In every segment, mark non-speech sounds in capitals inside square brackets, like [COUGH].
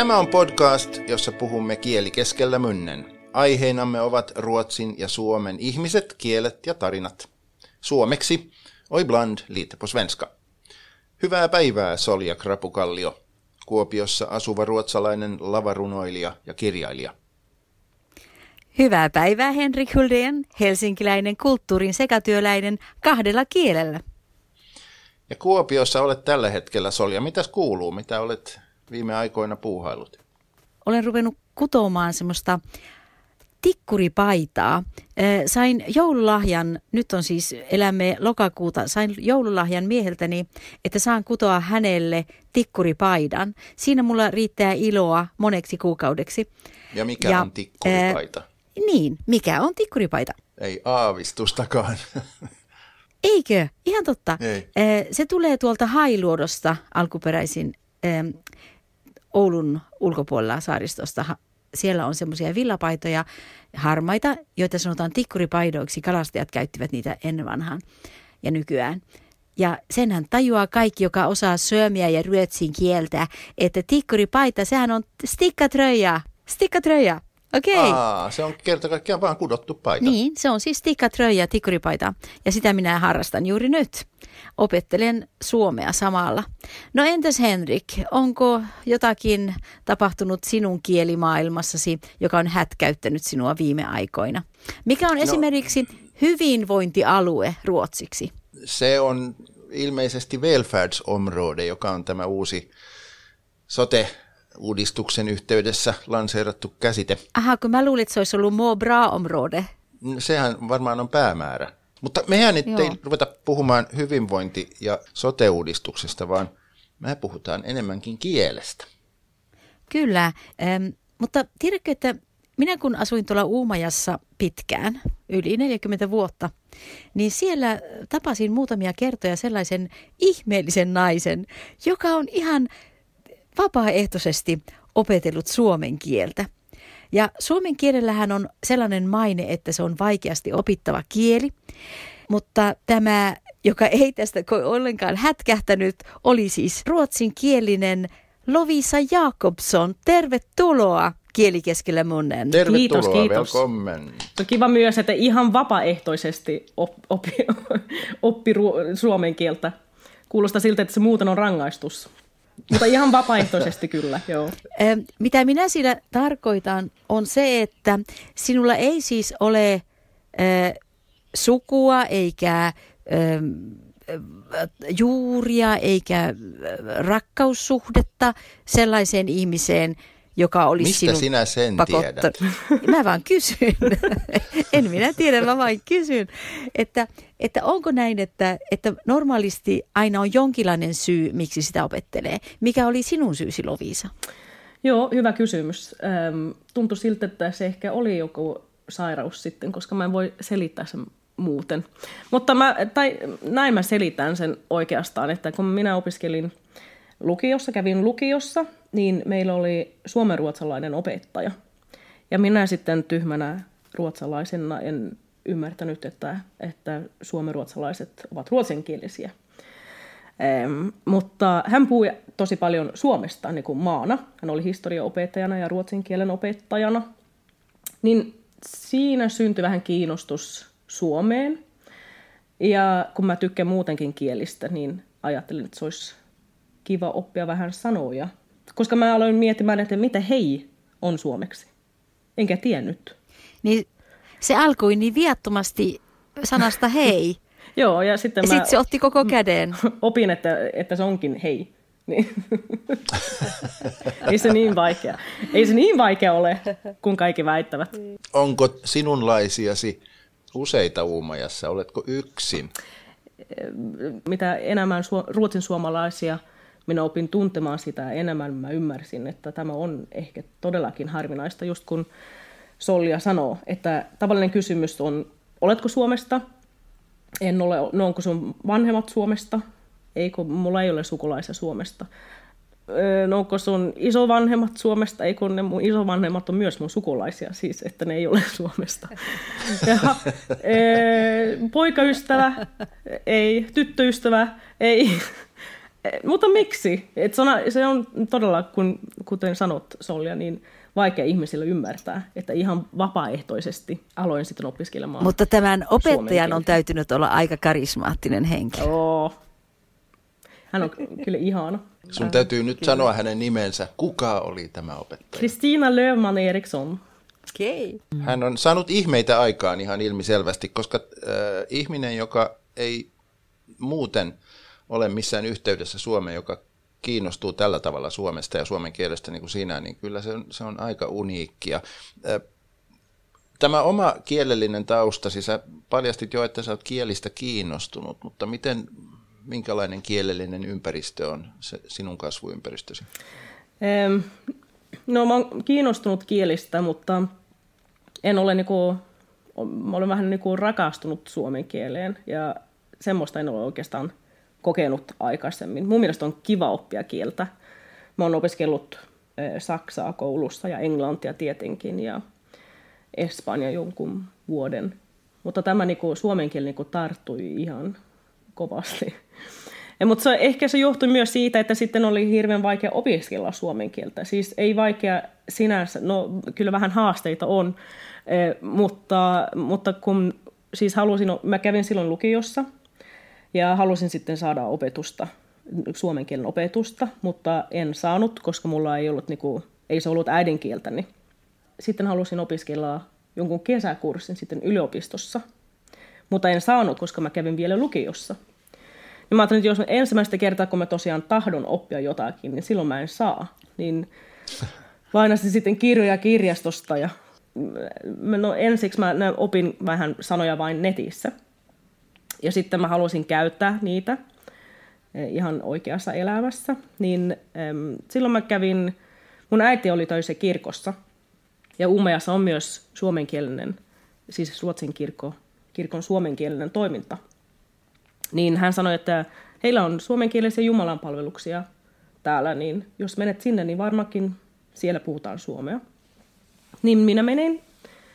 Tämä on podcast, jossa puhumme kieli keskellä mynnen. Aiheinamme ovat Ruotsin ja Suomen ihmiset, kielet ja tarinat. Suomeksi, oi bland lite på svenska. Hyvää päivää, Solja Krapukallio, Kuopiossa asuva ruotsalainen lavarunoilija ja kirjailija. Hyvää päivää Henrik Huldén, helsinkiläinen kulttuurin sekatyöläinen kahdella kielellä. Ja Kuopiossa olet tällä hetkellä, Solja. Mitäs kuuluu? Mitä olet viime aikoina puuhailut? Olen ruvennut kutomaan semmoista tikkuripaitaa. Sain joululahjan, nyt on siis elämme lokakuuta, sain joululahjan mieheltäni, että saan kutoa hänelle tikkuripaidan. Siinä mulla riittää iloa moneksi kuukaudeksi. Ja mikä ja, on tikkuripaita? Äh, niin, mikä on tikkuripaita? Ei aavistustakaan. [LAUGHS] Eikö? Ihan totta. Ei. Se tulee tuolta Hailuodosta alkuperäisin Oulun ulkopuolella saaristosta. Siellä on semmoisia villapaitoja, harmaita, joita sanotaan tikkuripaidoiksi. Kalastajat käyttivät niitä ennen vanhaan ja nykyään. Ja senhän tajuaa kaikki, joka osaa söömiä ja ruotsin kieltä, että tikkuripaita, sehän on stikkatröja. Stikkatröja. Okei. Okay. Aa, se on kerta kaikkiaan vaan kudottu paita. Niin, se on siis tikkatröja, tikkuripaita. Ja sitä minä harrastan juuri nyt. Opettelen suomea samalla. No entäs Henrik, onko jotakin tapahtunut sinun kielimaailmassasi, joka on hätkäyttänyt sinua viime aikoina? Mikä on no, esimerkiksi hyvinvointialue ruotsiksi? Se on ilmeisesti välfärdsområde, joka on tämä uusi sote uudistuksen yhteydessä lanseerattu käsite. Aha, kun mä luulin, että se olisi ollut more bra område. Sehän varmaan on päämäärä. Mutta mehän nyt ei ruveta puhumaan hyvinvointi- ja sote-uudistuksesta, vaan me puhutaan enemmänkin kielestä. Kyllä, ähm, mutta tiedätkö, että minä kun asuin tuolla Uumajassa pitkään, yli 40 vuotta, niin siellä tapasin muutamia kertoja sellaisen ihmeellisen naisen, joka on ihan vapaaehtoisesti opetellut suomen kieltä. Ja suomen kielellähän on sellainen maine, että se on vaikeasti opittava kieli, mutta tämä, joka ei tästä ollenkaan hätkähtänyt, oli siis ruotsinkielinen Lovisa Jakobson. Tervetuloa kielikeskellä monen. Tervetuloa, kiitos, kiitos. Välkommen. On kiva myös, että ihan vapaaehtoisesti oppi, [LAUGHS] oppi, oppi suomen kieltä. Kuulostaa siltä, että se muuten on rangaistus. Mutta ihan vapaaehtoisesti kyllä, joo. Mitä minä siinä tarkoitan on se, että sinulla ei siis ole äh, sukua eikä äh, juuria eikä rakkaussuhdetta sellaiseen ihmiseen, joka olisi Mistä sinun sinä sen pakotta... tiedät? Mä vaan kysyn. [LAUGHS] en minä tiedä, mä vain kysyn. Että, että onko näin, että, että normaalisti aina on jonkinlainen syy, miksi sitä opettelee. Mikä oli sinun syysi, Loviisa? Joo, hyvä kysymys. Tuntui siltä, että se ehkä oli joku sairaus sitten, koska mä en voi selittää sen muuten. Mutta mä, tai näin mä selitän sen oikeastaan, että kun minä opiskelin lukiossa, kävin lukiossa, niin meillä oli suomenruotsalainen opettaja. Ja minä sitten tyhmänä ruotsalaisena en ymmärtänyt, että, että suomenruotsalaiset ovat ruotsinkielisiä. Ähm, mutta hän puhui tosi paljon Suomesta niin kuin maana. Hän oli historiaopettajana ja ruotsin kielen opettajana. Niin siinä syntyi vähän kiinnostus Suomeen. Ja kun mä tykkään muutenkin kielistä, niin ajattelin, että se olisi kiva oppia vähän sanoja. Koska mä aloin miettimään, että mitä hei on suomeksi. Enkä tiennyt. Niin se alkoi niin viattomasti sanasta hei. [LAUGHS] Joo, ja sitten ja mä... Sitten se otti koko [LAUGHS] käden. Opin, että, että se onkin hei. Niin. Ei se niin vaikea. Ei se niin vaikea ole, kun kaikki väittävät. Onko sinunlaisiasi useita uumajassa? Oletko yksin? Mitä enemmän ruotsin suomalaisia minä opin tuntemaan sitä enemmän, mä ymmärsin, että tämä on ehkä todellakin harvinaista, just kun Solja sanoo, että tavallinen kysymys on, oletko Suomesta? En ole, no onko sun vanhemmat Suomesta? Eikö, mulla ei ole sukulaisia Suomesta. No onko sun isovanhemmat Suomesta? Eikö ne mun isovanhemmat on myös mun sukulaisia, siis että ne ei ole [LAUGHS] Suomesta. Ja, e, poikaystävä? Ei. Tyttöystävä? Ei. Eh, mutta miksi? Et se, on, se on todella, kun, kuten sanot Solja, niin vaikea ihmisille ymmärtää, että ihan vapaaehtoisesti aloin sitten opiskelemaan Mutta tämän opettajan on täytynyt olla aika karismaattinen henki. Joo. Hän on kyllä ihana. Sun täytyy nyt kyllä. sanoa hänen nimensä. Kuka oli tämä opettaja? Kristiina Löfman Eriksson. Okei. Okay. Hän on saanut ihmeitä aikaan ihan ilmiselvästi, koska äh, ihminen, joka ei muuten ole missään yhteydessä Suomeen, joka kiinnostuu tällä tavalla Suomesta ja suomen kielestä niin kuin sinä, niin kyllä se on, se on aika uniikkia. Tämä oma kielellinen taustasi, sä paljastit jo, että sä oot kielistä kiinnostunut, mutta miten, minkälainen kielellinen ympäristö on se sinun kasvuympäristösi? no mä oon kiinnostunut kielistä, mutta en ole niinku, mä olen vähän niinku rakastunut suomen kieleen ja semmoista en ole oikeastaan kokenut aikaisemmin. Mun mielestä on kiva oppia kieltä. Mä oon opiskellut Saksaa koulussa ja Englantia tietenkin ja Espanja jonkun vuoden. Mutta tämä niinku, suomen kieli niinku tarttui ihan kovasti. Ja, mutta se, ehkä se johtui myös siitä, että sitten oli hirveän vaikea opiskella suomen kieltä. Siis ei vaikea sinänsä, no kyllä vähän haasteita on, mutta, mutta kun siis halusin, mä kävin silloin lukiossa – ja halusin sitten saada opetusta, suomen kielen opetusta, mutta en saanut, koska mulla ei ollut, niin kuin, ei se ollut äidinkieltäni. Sitten halusin opiskella jonkun kesäkurssin sitten yliopistossa, mutta en saanut, koska mä kävin vielä lukiossa. Ja mä ajattelin, että jos ensimmäistä kertaa, kun mä tosiaan tahdon oppia jotakin, niin silloin mä en saa. Niin [LAUGHS] lainasin sitten kirjoja kirjastosta ja no ensiksi mä opin vähän sanoja vain netissä – ja sitten mä halusin käyttää niitä eh, ihan oikeassa elämässä, niin äm, silloin mä kävin, mun äiti oli töissä kirkossa, ja Uumajassa on myös suomenkielinen, siis Ruotsin kirkko, kirkon suomenkielinen toiminta. Niin hän sanoi, että heillä on suomenkielisiä jumalanpalveluksia täällä, niin jos menet sinne, niin varmaankin siellä puhutaan suomea. Niin minä menin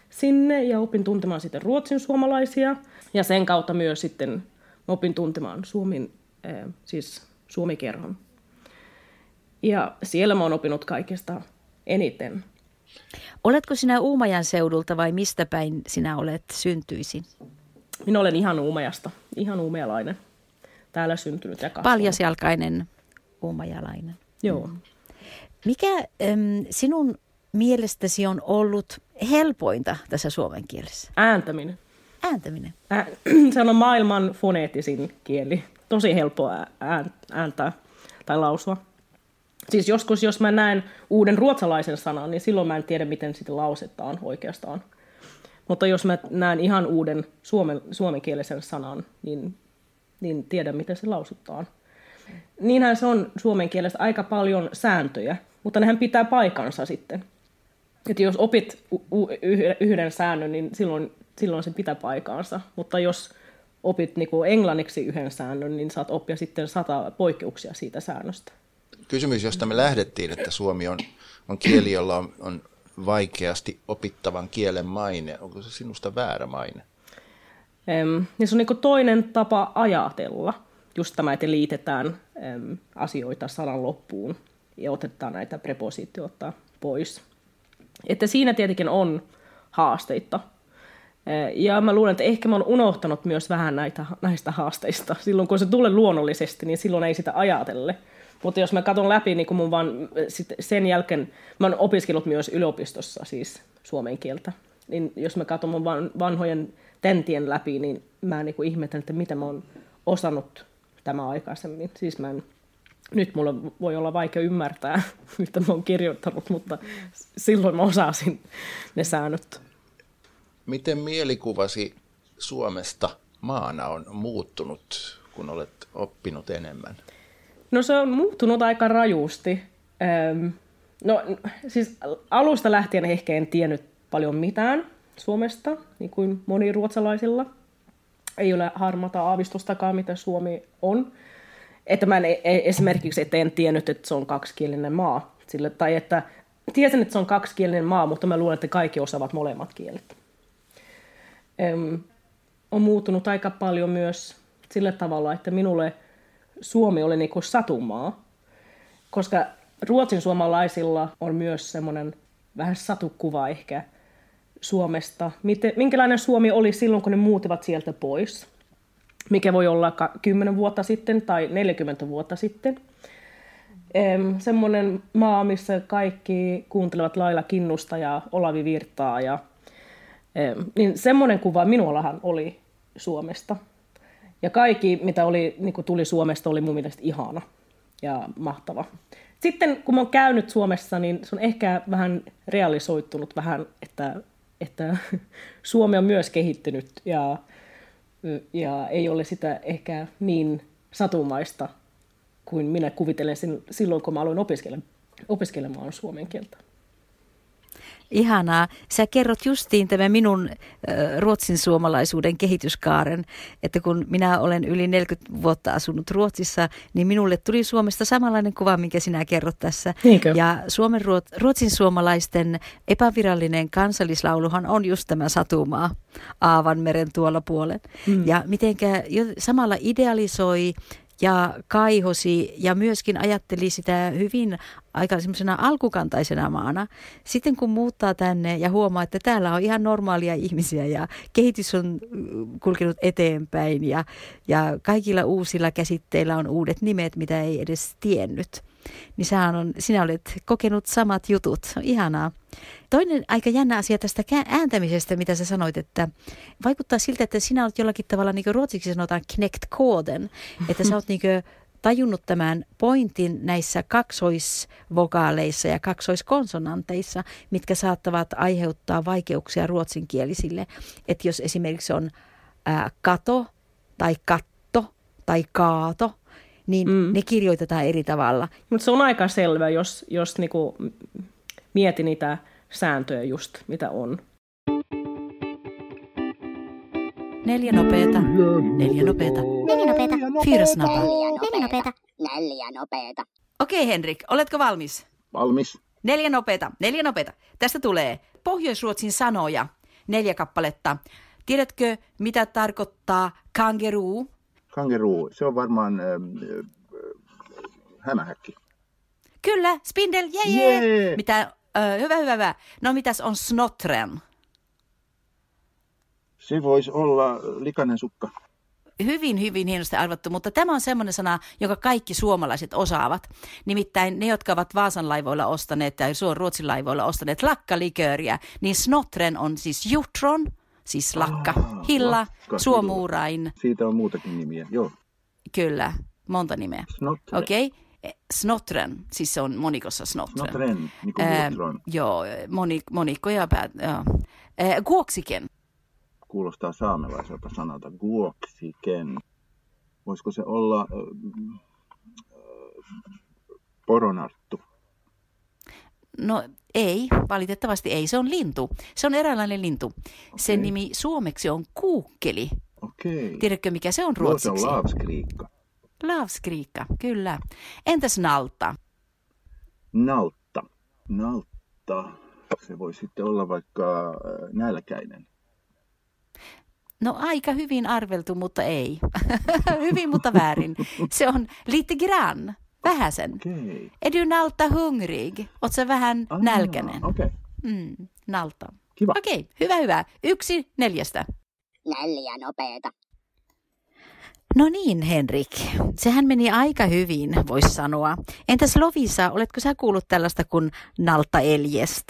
sinne ja opin tuntemaan sitten ruotsin suomalaisia. Ja sen kautta myös sitten opin tuntemaan suomin, äh, siis suomikerhon. Ja siellä mä oon opinut kaikesta eniten. Oletko sinä Uumajan seudulta vai mistä päin sinä olet syntyisin? Minä olen ihan Uumajasta, ihan uumajalainen. Täällä syntynyt ja kasvanut. Paljasjalkainen uumajalainen. Joo. Mikä äm, sinun mielestäsi on ollut helpointa tässä suomen kielessä? Ääntäminen. Ääntäminen? Ä- [CLEARS THROAT] se on maailman foneettisin kieli. Tosi helppo ääntää tai lausua. Siis joskus, jos mä näen uuden ruotsalaisen sanan, niin silloin mä en tiedä, miten sitä lausetaan oikeastaan. Mutta jos mä näen ihan uuden suomen, suomenkielisen sanan, niin, niin tiedän, miten se lausutaan. Niinhän se on suomen kielestä aika paljon sääntöjä, mutta nehän pitää paikansa sitten että jos opit yhden säännön, niin silloin, silloin se pitää paikaansa. Mutta jos opit niin kuin englanniksi yhden säännön, niin saat oppia sitten sata poikkeuksia siitä säännöstä. Kysymys, josta me lähdettiin, että suomi on, on kieli, jolla on, on vaikeasti opittavan kielen maine. Onko se sinusta väärä maine? Em, niin se on niin toinen tapa ajatella. Just tämä, että liitetään em, asioita sanan loppuun ja otetaan näitä prepositioita pois. Että siinä tietenkin on haasteita. Ja mä luulen, että ehkä mä oon unohtanut myös vähän näitä, näistä haasteista. Silloin kun se tulee luonnollisesti, niin silloin ei sitä ajatelle. Mutta jos mä katson läpi, niin kun mun vaan, sit sen jälkeen, mä oon opiskellut myös yliopistossa siis suomen kieltä. Niin jos mä katson mun van, vanhojen tentien läpi, niin mä niin ihmettelen, että mitä mä oon osannut tämä aikaisemmin. Siis mä en nyt mulla voi olla vaikea ymmärtää, [LAUGHS] mitä mä oon kirjoittanut, mutta silloin mä osasin ne säännöt. Miten mielikuvasi Suomesta maana on muuttunut, kun olet oppinut enemmän? No se on muuttunut aika rajusti. No siis alusta lähtien ehkä en tiennyt paljon mitään Suomesta, niin kuin moni ruotsalaisilla. Ei ole harmata aavistustakaan, mitä Suomi on. Että mä en e- e- esimerkiksi että en tiennyt, että se on kaksikielinen maa. Sille, tai että tiesin, että se on kaksikielinen maa, mutta mä luulen, että kaikki osaavat molemmat kielet. Öm, on muuttunut aika paljon myös sillä tavalla, että minulle Suomi oli niin kuin satumaa, koska ruotsin suomalaisilla on myös semmoinen vähän satukuva ehkä Suomesta. Miten, minkälainen Suomi oli silloin, kun ne muutivat sieltä pois? Mikä voi olla 10 vuotta sitten tai 40 vuotta sitten. semmoinen maa, missä kaikki kuuntelevat Laila Kinnusta ja Olavi Virtaa. Ja, niin semmoinen kuva minullahan oli Suomesta. Ja kaikki, mitä oli, niin tuli Suomesta, oli mun mielestä ihana ja mahtava. Sitten kun mä oon käynyt Suomessa, niin se on ehkä vähän realisoittunut vähän, että, että [LAUGHS] Suomi on myös kehittynyt ja, ja ei ole sitä ehkä niin satumaista kuin minä kuvittelen silloin, kun mä aloin opiskelemaan suomen kieltä. Ihanaa. Sä kerrot justiin tämän minun äh, ruotsin suomalaisuuden kehityskaaren, että kun minä olen yli 40 vuotta asunut Ruotsissa, niin minulle tuli Suomesta samanlainen kuva, minkä sinä kerrot tässä. Niinkö? Ja Suomen ruot, ruotsin suomalaisten epävirallinen kansallislauluhan on just tämä Satumaa Aavanmeren tuolla puolen. Mm. Ja mitenkä jo samalla idealisoi ja kaihosi ja myöskin ajatteli sitä hyvin aika semmoisena alkukantaisena maana. Sitten kun muuttaa tänne ja huomaa, että täällä on ihan normaalia ihmisiä ja kehitys on kulkenut eteenpäin ja, ja kaikilla uusilla käsitteillä on uudet nimet, mitä ei edes tiennyt niin sähän on, sinä olet kokenut samat jutut. Ihanaa. Toinen aika jännä asia tästä ääntämisestä, mitä sä sanoit, että vaikuttaa siltä, että sinä olet jollakin tavalla, niin kuin ruotsiksi sanotaan, knekt koden, että sä oot niin kuin tajunnut tämän pointin näissä kaksoisvokaaleissa ja kaksoiskonsonanteissa, mitkä saattavat aiheuttaa vaikeuksia ruotsinkielisille. Että jos esimerkiksi on ää, kato tai katto tai kaato, niin mm. ne kirjoitetaan eri tavalla. Mutta se on aika selvä, jos, jos niinku mieti niitä sääntöjä just, mitä on. Neljä nopeeta, neljä nopeeta, neljä nopeeta, fyra snabba. Neljä nopeeta, neljä nopeeta. Okei Henrik, oletko valmis? Valmis. Neljä nopeeta, neljä nopeeta. Tästä tulee Pohjoisruotsin sanoja, neljä kappaletta. Tiedätkö, mitä tarkoittaa kangeruu? Kangeroo, se on varmaan äh, äh, hämähäkki. Kyllä, spindel, jee, jee. Yeah. Mitä, äh, hyvä, hyvä, hyvä. No mitäs on snotren? Se voisi olla likainen sukka. Hyvin, hyvin hienosti arvattu, mutta tämä on semmoinen sana, joka kaikki suomalaiset osaavat. Nimittäin ne, jotka ovat Vaasan laivoilla ostaneet tai Ruotsin laivoilla ostaneet lakkalikööriä, niin snotren on siis jutron, siis lakka, ah, hilla, lakka, suomuurain. Siitä on muutakin nimiä, joo. Kyllä, monta nimeä. Snotren. Okei. Okay. E, snotren, siis se on monikossa snotren. Snotren, niin kuin ähm, Joo, monik, monikko ja päät, joo. Äh, guoksiken. Kuulostaa saamelaiselta sanalta, guoksiken. Voisiko se olla äh, äh, poronarttu? No ei, valitettavasti ei. Se on lintu. Se on eräänlainen lintu. Okay. Sen nimi suomeksi on kuukkeli. Okei. Tiedätkö, mikä se on ruotsiksi? Joo, se on laavskriikka. Laavskriikka, kyllä. Entäs nalta? Naltta. Naltta. Se voi sitten olla vaikka äh, nälkäinen. No aika hyvin arveltu, mutta ei. [LAUGHS] hyvin, mutta väärin. Se on lite grann. Vähäsen. Okay. Är du nalta hungrig? Oot sä vähän ah, nälkäinen? Okay. Mm, nalta. Kiva. Okei, okay, hyvä, hyvä. Yksi neljästä. Neljä nopeeta. No niin, Henrik. Sehän meni aika hyvin, voisi sanoa. Entäs Lovisa, oletko sä kuullut tällaista kuin Nalta Eljest?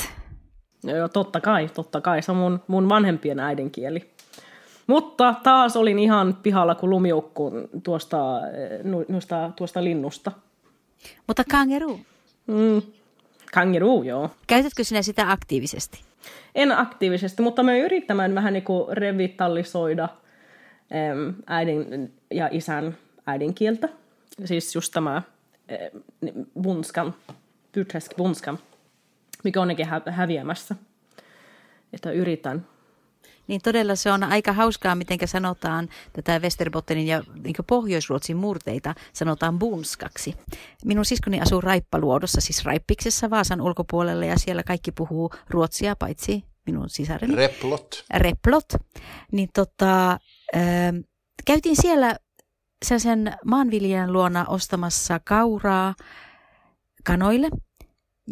Joo, totta kai, totta kai. Se on mun, mun vanhempien äidinkieli. Mutta taas olin ihan pihalla kuin lumiukku tuosta, tuosta, tuosta linnusta. Mutta kangaroo? Mm, kangaroo, joo. Käytätkö sinä sitä aktiivisesti? En aktiivisesti, mutta me yrittämään vähän niin kuin revitalisoida äidin ja isän äidinkieltä. Siis just tämä bunskan, bunskan, mikä hä- häviämässä. Että yritän niin todella se on aika hauskaa, miten sanotaan tätä Westerbottenin ja niin Pohjois-Ruotsin murteita sanotaan bunskaksi. Minun siskoni asuu Raippaluodossa, siis Raippiksessa Vaasan ulkopuolella ja siellä kaikki puhuu ruotsia, paitsi minun sisareni. Replot. Replot. Niin tota, äh, käytiin siellä sen maanviljelijän luona ostamassa kauraa kanoille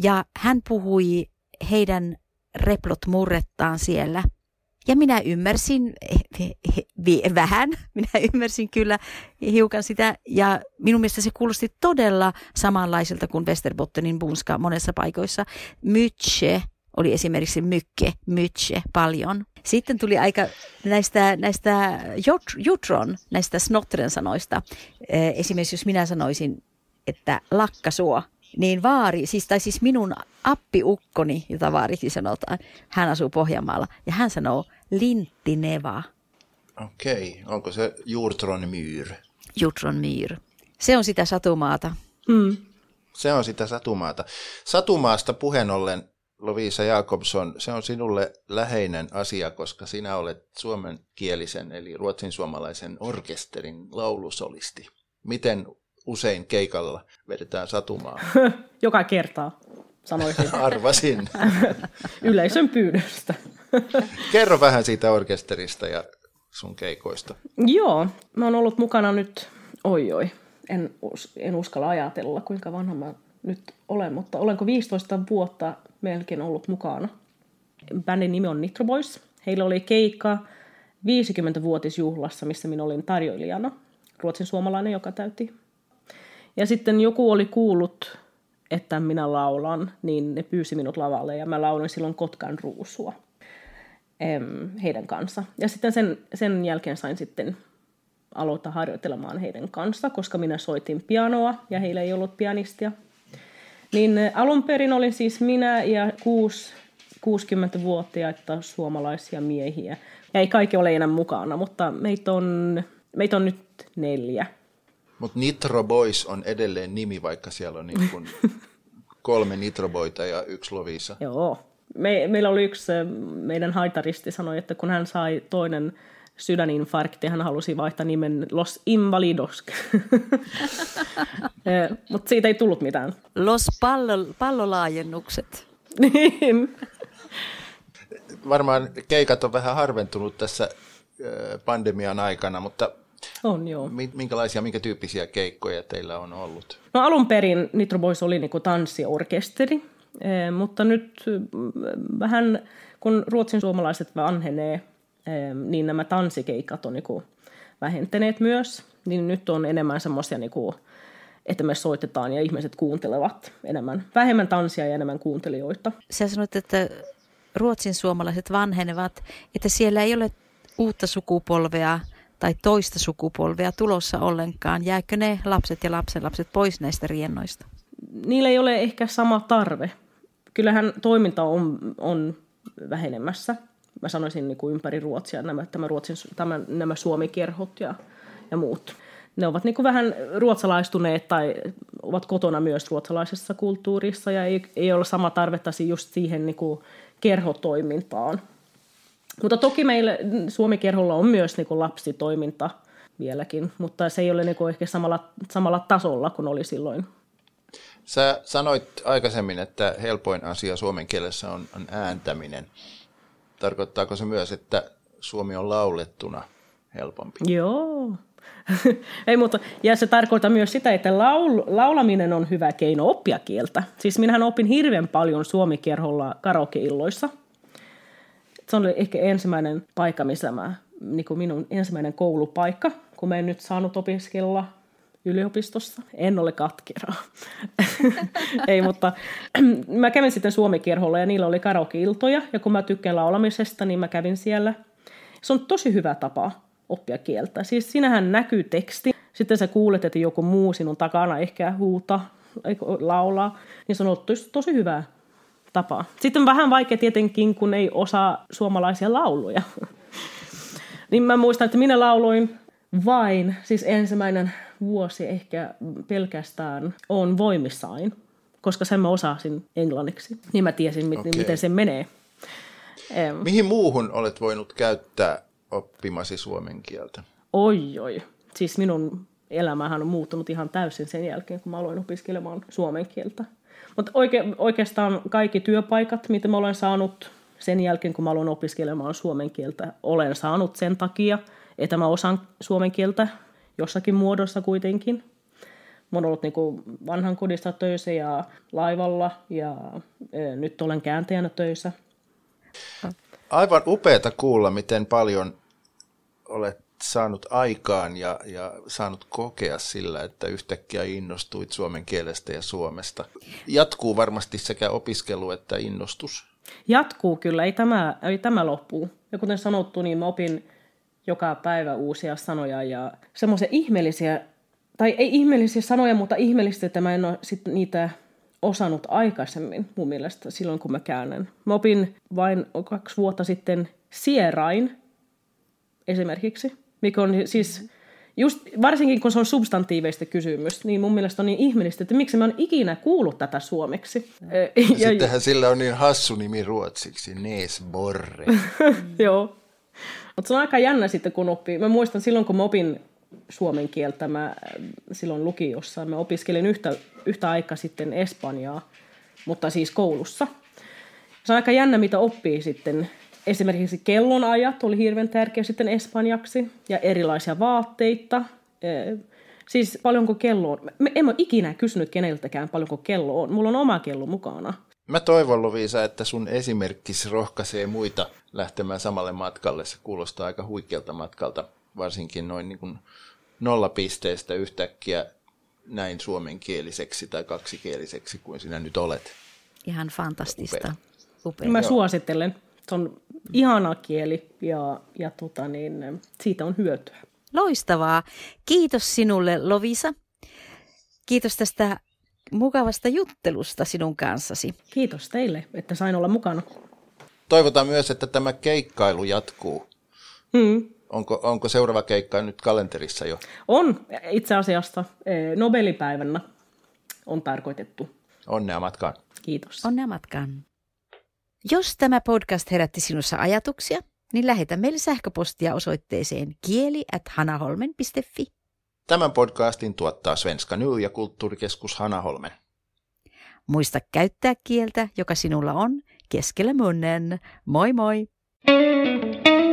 ja hän puhui heidän replot murrettaan siellä. Ja minä ymmärsin vähän, [LAUGHS] minä ymmärsin kyllä hiukan sitä ja minun mielestä se kuulosti todella samanlaiselta kuin Westerbottenin bunska monessa paikoissa. Mytse oli esimerkiksi mykke, mytse paljon. Sitten tuli aika näistä, näistä jutron, näistä snotren sanoista. Esimerkiksi jos minä sanoisin, että lakkasua, niin vaari, siis, tai siis minun appiukkoni, jota vaariksi sanotaan, hän asuu Pohjanmaalla ja hän sanoo linttineva. Okei, onko se Jurtron myr? Jutron myr. Se on sitä satumaata. Mm. Se on sitä satumaata. Satumaasta puheen ollen, Lovisa Jakobson, se on sinulle läheinen asia, koska sinä olet suomenkielisen eli ruotsin suomalaisen orkesterin laulusolisti. Miten usein keikalla vedetään satumaa? [LAUGHS] Joka kertaa, sanoisin. Arvasin. [LAUGHS] Yleisön pyydöstä. Kerro vähän siitä orkesterista ja sun keikoista. Joo, mä oon ollut mukana nyt, oi oi, en, en uskalla ajatella kuinka vanha mä nyt olen, mutta olenko 15 vuotta melkein ollut mukana. Bändin nimi on Nitro Boys. Heillä oli keikka 50-vuotisjuhlassa, missä minä olin tarjoilijana. Ruotsin suomalainen, joka täytti. Ja sitten joku oli kuullut, että minä laulan, niin ne pyysi minut lavalle ja mä lauloin silloin Kotkan ruusua heidän kanssa. Ja sitten sen, sen jälkeen sain sitten aloittaa harjoittelemaan heidän kanssa, koska minä soitin pianoa ja heillä ei ollut pianistia. Niin alun perin olin siis minä ja kuusi 60-vuotiaita suomalaisia miehiä. Ja ei kaikki ole enää mukana, mutta meitä on, meitä on nyt neljä. Mutta Nitro Boys on edelleen nimi, vaikka siellä on niin kun [LAUGHS] kolme Nitroboita ja yksi Lovisa. Joo, me, meillä oli yksi meidän haitaristi sanoi, että kun hän sai toinen sydäninfarkti, hän halusi vaihtaa nimen Los Invalidos. [LAUGHS] Mutta siitä ei tullut mitään. Los pallo, pallolaajennukset. [LAUGHS] niin. Varmaan keikat on vähän harventunut tässä pandemian aikana, mutta on, joo. minkälaisia, minkä tyyppisiä keikkoja teillä on ollut? No alun perin Nitro Boys oli niinku tanssiorkesteri, Eh, mutta nyt mm, vähän kun ruotsin suomalaiset vanhenee, eh, niin nämä tanssikeikat on niin vähentäneet myös, niin nyt on enemmän semmoisia, niin että me soitetaan ja ihmiset kuuntelevat enemmän. Vähemmän tanssia ja enemmän kuuntelijoita. Sä sanoit, että ruotsin suomalaiset vanhenevat, että siellä ei ole uutta sukupolvea tai toista sukupolvea tulossa ollenkaan. Jääkö ne lapset ja lapsenlapset pois näistä riennoista? Niillä ei ole ehkä sama tarve kyllähän toiminta on, on vähenemässä. Mä sanoisin niin kuin ympäri Ruotsia nämä, tämä Ruotsin, tämä, nämä suomikerhot ja, ja muut. Ne ovat niin kuin vähän ruotsalaistuneet tai ovat kotona myös ruotsalaisessa kulttuurissa ja ei, ei ole sama tarvetta just siihen niin kuin kerhotoimintaan. Mutta toki meillä Suomi-kerholla on myös niin kuin lapsitoiminta vieläkin, mutta se ei ole niin kuin ehkä samalla, samalla tasolla kuin oli silloin Sä sanoit aikaisemmin, että helpoin asia suomen kielessä on, on ääntäminen. Tarkoittaako se myös, että suomi on laulettuna helpompi? Joo. [LAUGHS] Ei, mutta, ja se tarkoittaa myös sitä, että laul, laulaminen on hyvä keino oppia kieltä. Siis minähän opin hirveän paljon suomikerholla karaokeilloissa. Se oli ehkä ensimmäinen paikka, missä mä, niin kuin minun ensimmäinen koulupaikka, kun mä en nyt saanut opiskella yliopistossa. En ole katkeraa. [LAUGHS] Ei, mutta [CLEARS THROAT] mä kävin sitten Suomi-kerholla ja niillä oli karaoke-iltoja. Ja kun mä tykkään laulamisesta, niin mä kävin siellä. Se on tosi hyvä tapa oppia kieltä. Siis sinähän näkyy teksti. Sitten sä kuulet, että joku muu sinun takana ehkä huuta, laulaa. Niin se on ollut tosi, tosi hyvä tapa. Sitten on vähän vaikea tietenkin, kun ei osaa suomalaisia lauluja. [LAUGHS] niin mä muistan, että minä lauloin vain, siis ensimmäinen vuosi ehkä pelkästään on voimissain, koska sen mä osasin englanniksi, niin mä tiesin, okay. miten se menee. Mihin muuhun olet voinut käyttää oppimasi suomen kieltä? Oi, oi. Siis minun elämähän on muuttunut ihan täysin sen jälkeen, kun mä aloin opiskelemaan suomen kieltä. Mutta oike, oikeastaan kaikki työpaikat, mitä mä olen saanut sen jälkeen, kun mä aloin opiskelemaan suomen kieltä, olen saanut sen takia, että mä osaan suomen kieltä jossakin muodossa kuitenkin. Mä oon ollut niin kuin vanhan kodissa töissä ja laivalla ja e, nyt olen kääntäjänä töissä. Aivan upeata kuulla, miten paljon olet saanut aikaan ja, ja saanut kokea sillä, että yhtäkkiä innostuit suomen kielestä ja Suomesta. Jatkuu varmasti sekä opiskelu että innostus. Jatkuu kyllä, ei tämä, ei tämä loppuu. Ja kuten sanottu, niin mä opin joka päivä uusia sanoja ja semmoisia ihmeellisiä, tai ei ihmeellisiä sanoja, mutta ihmeellistä, että mä en ole sit niitä osannut aikaisemmin mun mielestä silloin, kun mä käännän. Mä opin vain kaksi vuotta sitten sierain esimerkiksi, mikä on siis just, varsinkin kun se on substantiiveista kysymys, niin mun mielestä on niin ihmeellistä, että miksi mä oon ikinä kuullut tätä suomeksi. Ja, ja sittenhän sillä on niin hassu nimi ruotsiksi, Nesborre. [LAUGHS] Joo. Mutta se on aika jännä sitten, kun oppii. Mä muistan silloin, kun mä opin suomen kieltä, mä silloin lukiossa, mä opiskelin yhtä, yhtä aikaa sitten Espanjaa, mutta siis koulussa. Se on aika jännä, mitä oppii sitten. Esimerkiksi kellonajat oli hirveän tärkeä sitten espanjaksi ja erilaisia vaatteita. Siis paljonko kello on. En ole ikinä kysynyt keneltäkään paljonko kello on. Mulla on oma kello mukana. Mä toivon, Lovisa, että sun esimerkkisi rohkaisee muita lähtemään samalle matkalle. Se kuulostaa aika huikealta matkalta, varsinkin noin niin kuin nollapisteestä yhtäkkiä näin suomenkieliseksi tai kaksikieliseksi kuin sinä nyt olet. Ihan fantastista. Upea. Upea. Mä Joo. suosittelen. Se on ihana kieli ja, ja tota niin, siitä on hyötyä. Loistavaa. Kiitos sinulle Lovisa. Kiitos tästä mukavasta juttelusta sinun kanssasi. Kiitos teille, että sain olla mukana. Toivotaan myös, että tämä keikkailu jatkuu. Hmm. Onko, onko seuraava keikka nyt kalenterissa jo? On, itse asiassa e, Nobelipäivänä on tarkoitettu. Onnea matkaan. Kiitos. Onnea matkaan. Jos tämä podcast herätti sinussa ajatuksia, niin lähetä meille sähköpostia osoitteeseen kieli at hanaholmen.fi. Tämän podcastin tuottaa Svenska Ny ja kulttuurikeskus Hanaholmen. Muista käyttää kieltä, joka sinulla on, keskellä munnen. Moi moi! thank